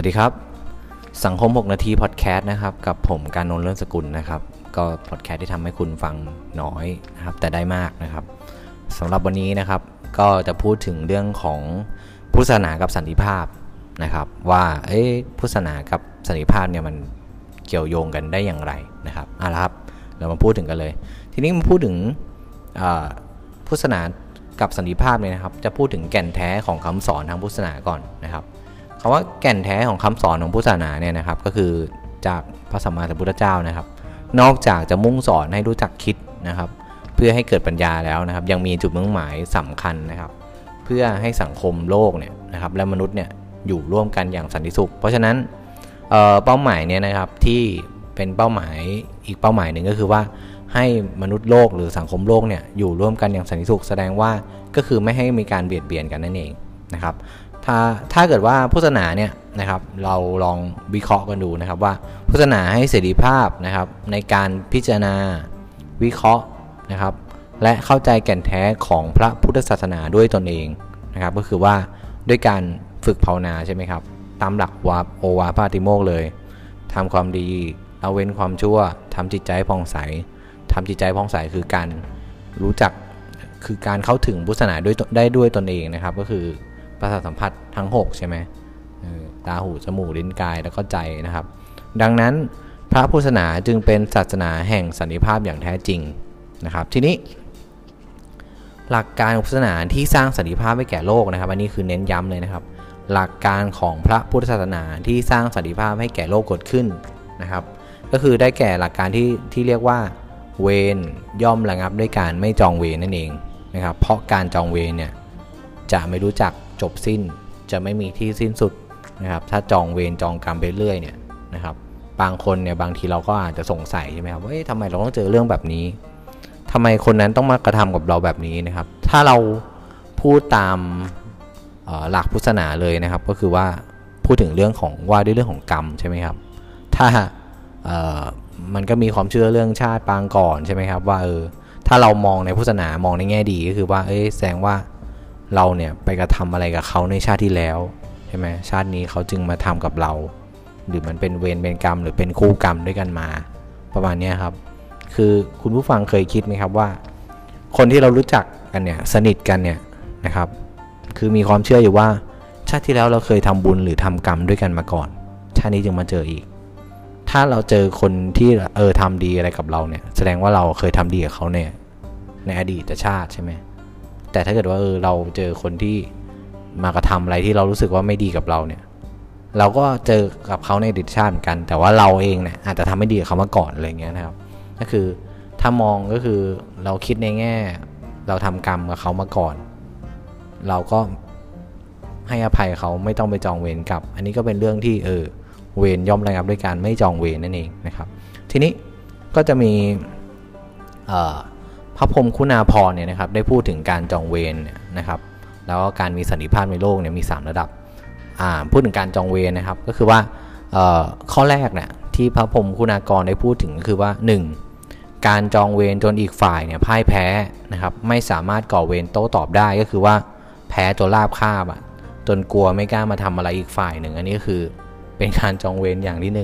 วัสดีครับ สังคม 6 นาทีพอดแคสต์นะครับ กับผมการนนเลื่อนสกุลนะครับ ก็พอดแคสต์ที่ทำให้คุณฟังน้อยนะครับ แต่ได้มากนะครับสำหรับวันนี้นะครับ ก็จะพูดถึงเรื่องของพุทธศาสนากับสันติภาพนะครับ ว่าเอ๊ะพุทธศาสนากับสันติภาพเนี่ยมันเกี่ยวโยงกันได้อย่างไรนะครับเอาละครับเรามาพูดถึงกันเลย ทีนี้มาพูดถึงพุทธศาสนากับสันติภาพเนี่ยนะครับ จะพูดถึงแก่นแท้ของคำสอนทางพุทธศาสนาก่อนนะครับ คำว่าแก่นแท้ของคำสอนของพุทธศาสนาเนี่ยนะครับ ก็คือจากพระสัมมาสัมพุทธเจ้านะครับ นอกจากจะมุ่งสอนให้รู้จักคิดนะครับ เพื่อให้เกิดปัญญาแล้วนะครับ ยังมีจุดมุ่งหมายสำคัญนะครับ เพื่อให้สังคมโลกเนี่ยนะครับและมนุษย์เนี่ยอยู่ร่วมกันอย่างสันติสุข เพราะฉะนั้นเเป้าหมายเนี่ยนะครับที่เป็นเป้าหมายอีกเป้าหมายหนึ่งก็คือว่าให้มนุษย์โลกหรือสังคมโลกเนี่ยอยู่ร่วมกันอย่างสันติสุข แสดงว่าก็คือไม่ให้มีการเบียดเบียนกันนั่นเองนะครับ ถ้าถ้าเกิดว่าพุทธศาสนาเนี่ยนะครับเราลองวิเคราะห์กันดูนะครับว่าพุทธศาสนาให้เสรีภาพนะครับในการพิจารณาวิเคราะห์นะครับ และเข้าใจแก่นแท้ของพระพุทธศาสนาด้วยตนเองนะครับ ก็คือว่าด้วยการฝึกภาวนาใช่ไหมครับตามหลักวาโอวาปาติโมกเลยทำความดีเอาเว้นความชั่วทำจิตใจผ่องใสทำจิตใจผ่องใสคือการรู้จักคือการเข้าถึงพุทธศาสนาด้วยได้ด้วยตนเองนะครับ ก็คือ ประสาทสัมผัสทั้ง 6 ใช่ไหมตาหูจมูกลิ้นกายแล้วก็ใจนะครับ ดังนั้นพระพุทธศาสนาจึงเป็นศาสนาแห่งสันติภาพอย่างแท้จริงนะครับ ทีนี้ หลักการพุทธศาสนาที่สร้างสันติภาพให้แก่โลกนะครับ อันนี้คือเน้นย้ำเลยนะครับ หลักการของพระพุทธศาสนาที่สร้างสันติภาพให้แก่โลกเกิดขึ้นนะครับ ก็คือได้แก่หลักการที่ที่เรียกว่าเวรย่อมระงับด้วยการไม่จองเวรนั่นเองนะครับ เพราะการจองเวรเนี่ยจะไม่รู้จัก จบสิ้นจะไม่มีที่สิ้นสุดนะครับ ถ้าจองเวรจองกรรมไปเรื่อยเนี่ยนะครับ บางคนเนี่ยบางทีเราก็อาจจะสงสัยใช่ไหมครับว่าทำไมเราต้องเจอเรื่องแบบนี้ทำไมคนนั้นต้องมากระทำกับเราแบบนี้นะครับ ถ้าเราพูดตามหลักพุทธศาสนาเลยนะครับ ก็คือว่าพูดถึงเรื่องของว่าด้วยเรื่องของกรรมใช่ไหมครับ ถ้ามันก็มีความเชื่อเรื่องชาติปางก่อนใช่ไหมครับ ว่าเออถ้าเรามองในพุทธศาสนามองในแง่ดีก็คือว่าเอ้ยแสดงว่า เราเนี่ยไปกระทำอะไรกับเขาในชาติที่แล้วใช่ไหมชาตินี้เขาจึงมาทำกับเรา หรือมันเป็นเวรเป็นกรรม หรือเป็นคู่กรรมด้วยกันมา ประมาณนี้ครับ คือคุณผู้ฟังเคยคิดไหมครับว่า คนที่เรารู้จักกันเนี่ยสนิทกันเนี่ยนะครับ คือมีความเชื่ออยู่ว่า ชาติที่แล้วเราเคยทำบุญหรือทำกรรมด้วยกันมาก่อน ชาตินี้จึงมาเจออีก ถ้าเราเจอคนที่เออทำดีอะไรกับเราเนี่ย แสดงว่าเราเคยทำดีกับเขาเนี่ยในอดีตชาติใช่ไหม แต่ถ้าเกิดว่าเออเราเจอคนที่มากระทำอะไรที่เรารู้สึกว่าไม่ดีกับเราเนี่ย เราก็เจอกับเขาในดิชาติเหมือนกัน แต่ว่าเราเองเนี่ยอาจจะทำไม่ดีกับเขามาก่อนอะไรเงี้ยนะครับ ก็คือถ้ามองก็คือเราคิดในแง่ เราทำกรรมกับเขามาก่อน เราก็ให้อภัยเขาไม่ต้องไปจองเวรกับ อันนี้ก็เป็นเรื่องที่เออเวรย่อมระงับด้วยการไม่จองเวรนั่นเองนะครับ ทีนี้ก็จะมี ระพรมคุณาพรเนี่ยนะครับได้พูดถึงการจองเวรนะครับแล้วก็การมีสันติภาพในโลกเนี่ยมี 3 ระดับพูดถึงการจองเวรนะครับก็คือว่าข้อแรกเนี่ยที่พระพรมคุณากรได้พูดถึงก็คือว่า 1. การจองเวรจนอีกฝ่ายเนี่ยพ่ายแพ้นะครับไม่สามารถก่อเวรโต้ตอบได้ก็คือว่าแพ้จนราบคาบอะจนกลัวไม่กล้ามาทำอะไรอีกฝ่ายหนึ่ง อันนี้ก็คือเป็นการจองเวรอย่างที่1น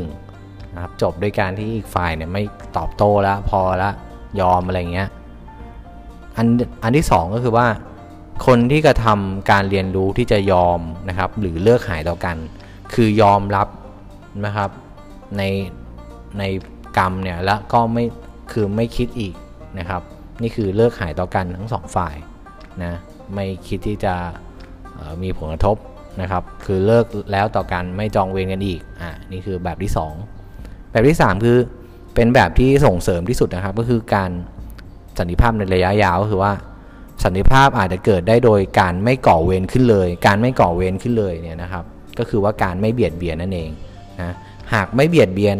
นะครับจบด้วยการที่อีกฝ่ายเนี่ยไม่ตอบโต้แล้วพอละยอมอะไรเงี้ย อันอันที่ 2 ก็คือว่า คนที่กระทำการเรียนรู้ที่จะยอมนะครับ หรือเลิกหายต่อกัน คือยอมรับนะครับในในกรรมเนี่ยแล้วก็ไม่คือไม่คิดอีกนะครับ นี่คือเลิกหายต่อกันทั้งสองฝ่ายนะไม่คิดที่จะมีผลกระทบนะครับ คือเลิกแล้วต่อกันไม่จองเวรกันอีกอ่านี่คือแบบที่ 2 แบบที่ 3 คือเป็นแบบที่ส่งเสริมที่สุดนะครับ ก็คือการ สันติภาพในระยะยาวก็คือว่า สันติภาพอาจจะเกิดได้โดยการไม่ก่อเวรขึ้นเลย การไม่ก่อเวรขึ้นเลยเนี่ยนะครับ ก็คือว่าการไม่เบียดเบียนนั่นเองนะหากไม่เบียดเบียน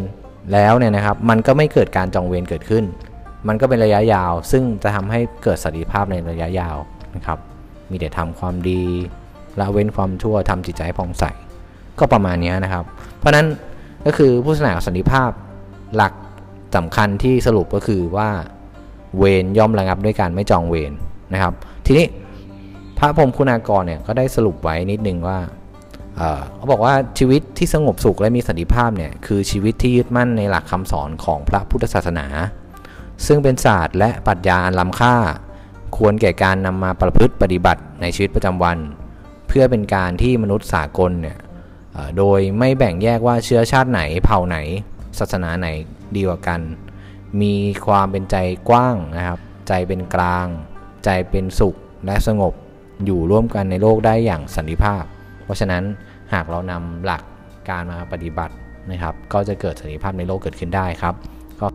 แล้วเนี่ยนะครับมันก็ไม่เกิดการจองเวรเกิดขึ้น มันก็เป็นระยะยาว ซึ่งจะทำให้เกิดสันติภาพในระยะยาวนะครับ มีแต่ทำความดีละเว้นความชั่วทำจิตใจผ่องใสก็ประมาณนี้นะครับ เพราะนั้นก็คือผู้สนาสันติภาพหลักสำคัญที่สรุปก็คือว่า เวรย่อมระงับด้วยการไม่จองเวรนะครับ ทีนี้พระพรมคุณากรเนี่ยก็ได้สรุปไว้นิดนึงว่าเขาบอกว่าชีวิตที่สงบสุขและมีสันติภาพเนี่ยคือชีวิตที่ยึดมั่นในหลักคำสอนของพระพุทธศาสนา ซึ่งเป็นศาสตร์และปรัชญาอันล้ำค่า ควรแก่การนำมาประพฤติปฏิบัติในชีวิตประจำวัน เพื่อเป็นการที่มนุษย์สากลเนี่ยโดยไม่แบ่งแยกว่าเชื้อชาติไหนเผ่าไหน ศาสนาไหนดีกว่ากัน มีความเป็นใจกว้างนะครับ ใจเป็นกลาง ใจเป็นสุขและสงบ อยู่ร่วมกันในโลกได้อย่างสันติภาพ เพราะฉะนั้นหากเรานำหลักการมาปฏิบัตินะครับ ก็จะเกิดสันติภาพในโลกเกิดขึ้นได้ครับก็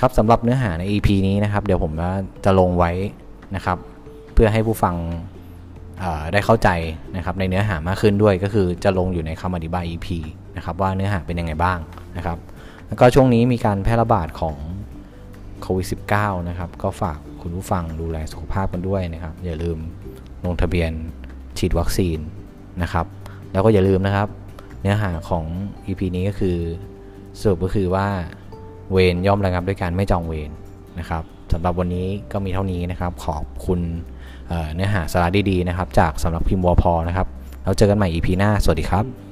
ครับสำหรับเนื้อหาใน EP นี้นะครับ เดี๋ยวผมจะลงไว้นะครับ เพื่อให้ผู้ฟัง ได้เข้าใจนะครับในเนื้อหามากขึ้นด้วยก็คือจะลงอยู่ในคำอธิบาย EP นะครับว่าเนื้อหาเป็นยังไงบ้างนะครับ แล้วก็ช่วงนี้มีการแพร่ระบาดของโควิด -19 นะครับก็ฝากคุณผู้ฟังดูแลสุขภาพกันด้วยนะครับ อย่าลืมลงทะเบียนฉีดวัคซีนนะครับ แล้วก็อย่าลืมนะครับ เนื้อหาของ EP นี้ก็คือสรุปก็คือว่าเวรย่อมระงับด้วยการไม่จองเวร นะครับสำหรับวันนี้ก็มีเท่านี้นะครับ ขอบคุณเเนื้อหาสาระดีๆนะครับ จากสำนักพิมพ์วพอนะครับเราเจอกันใหม่ EP หน้า สวัสดีครับ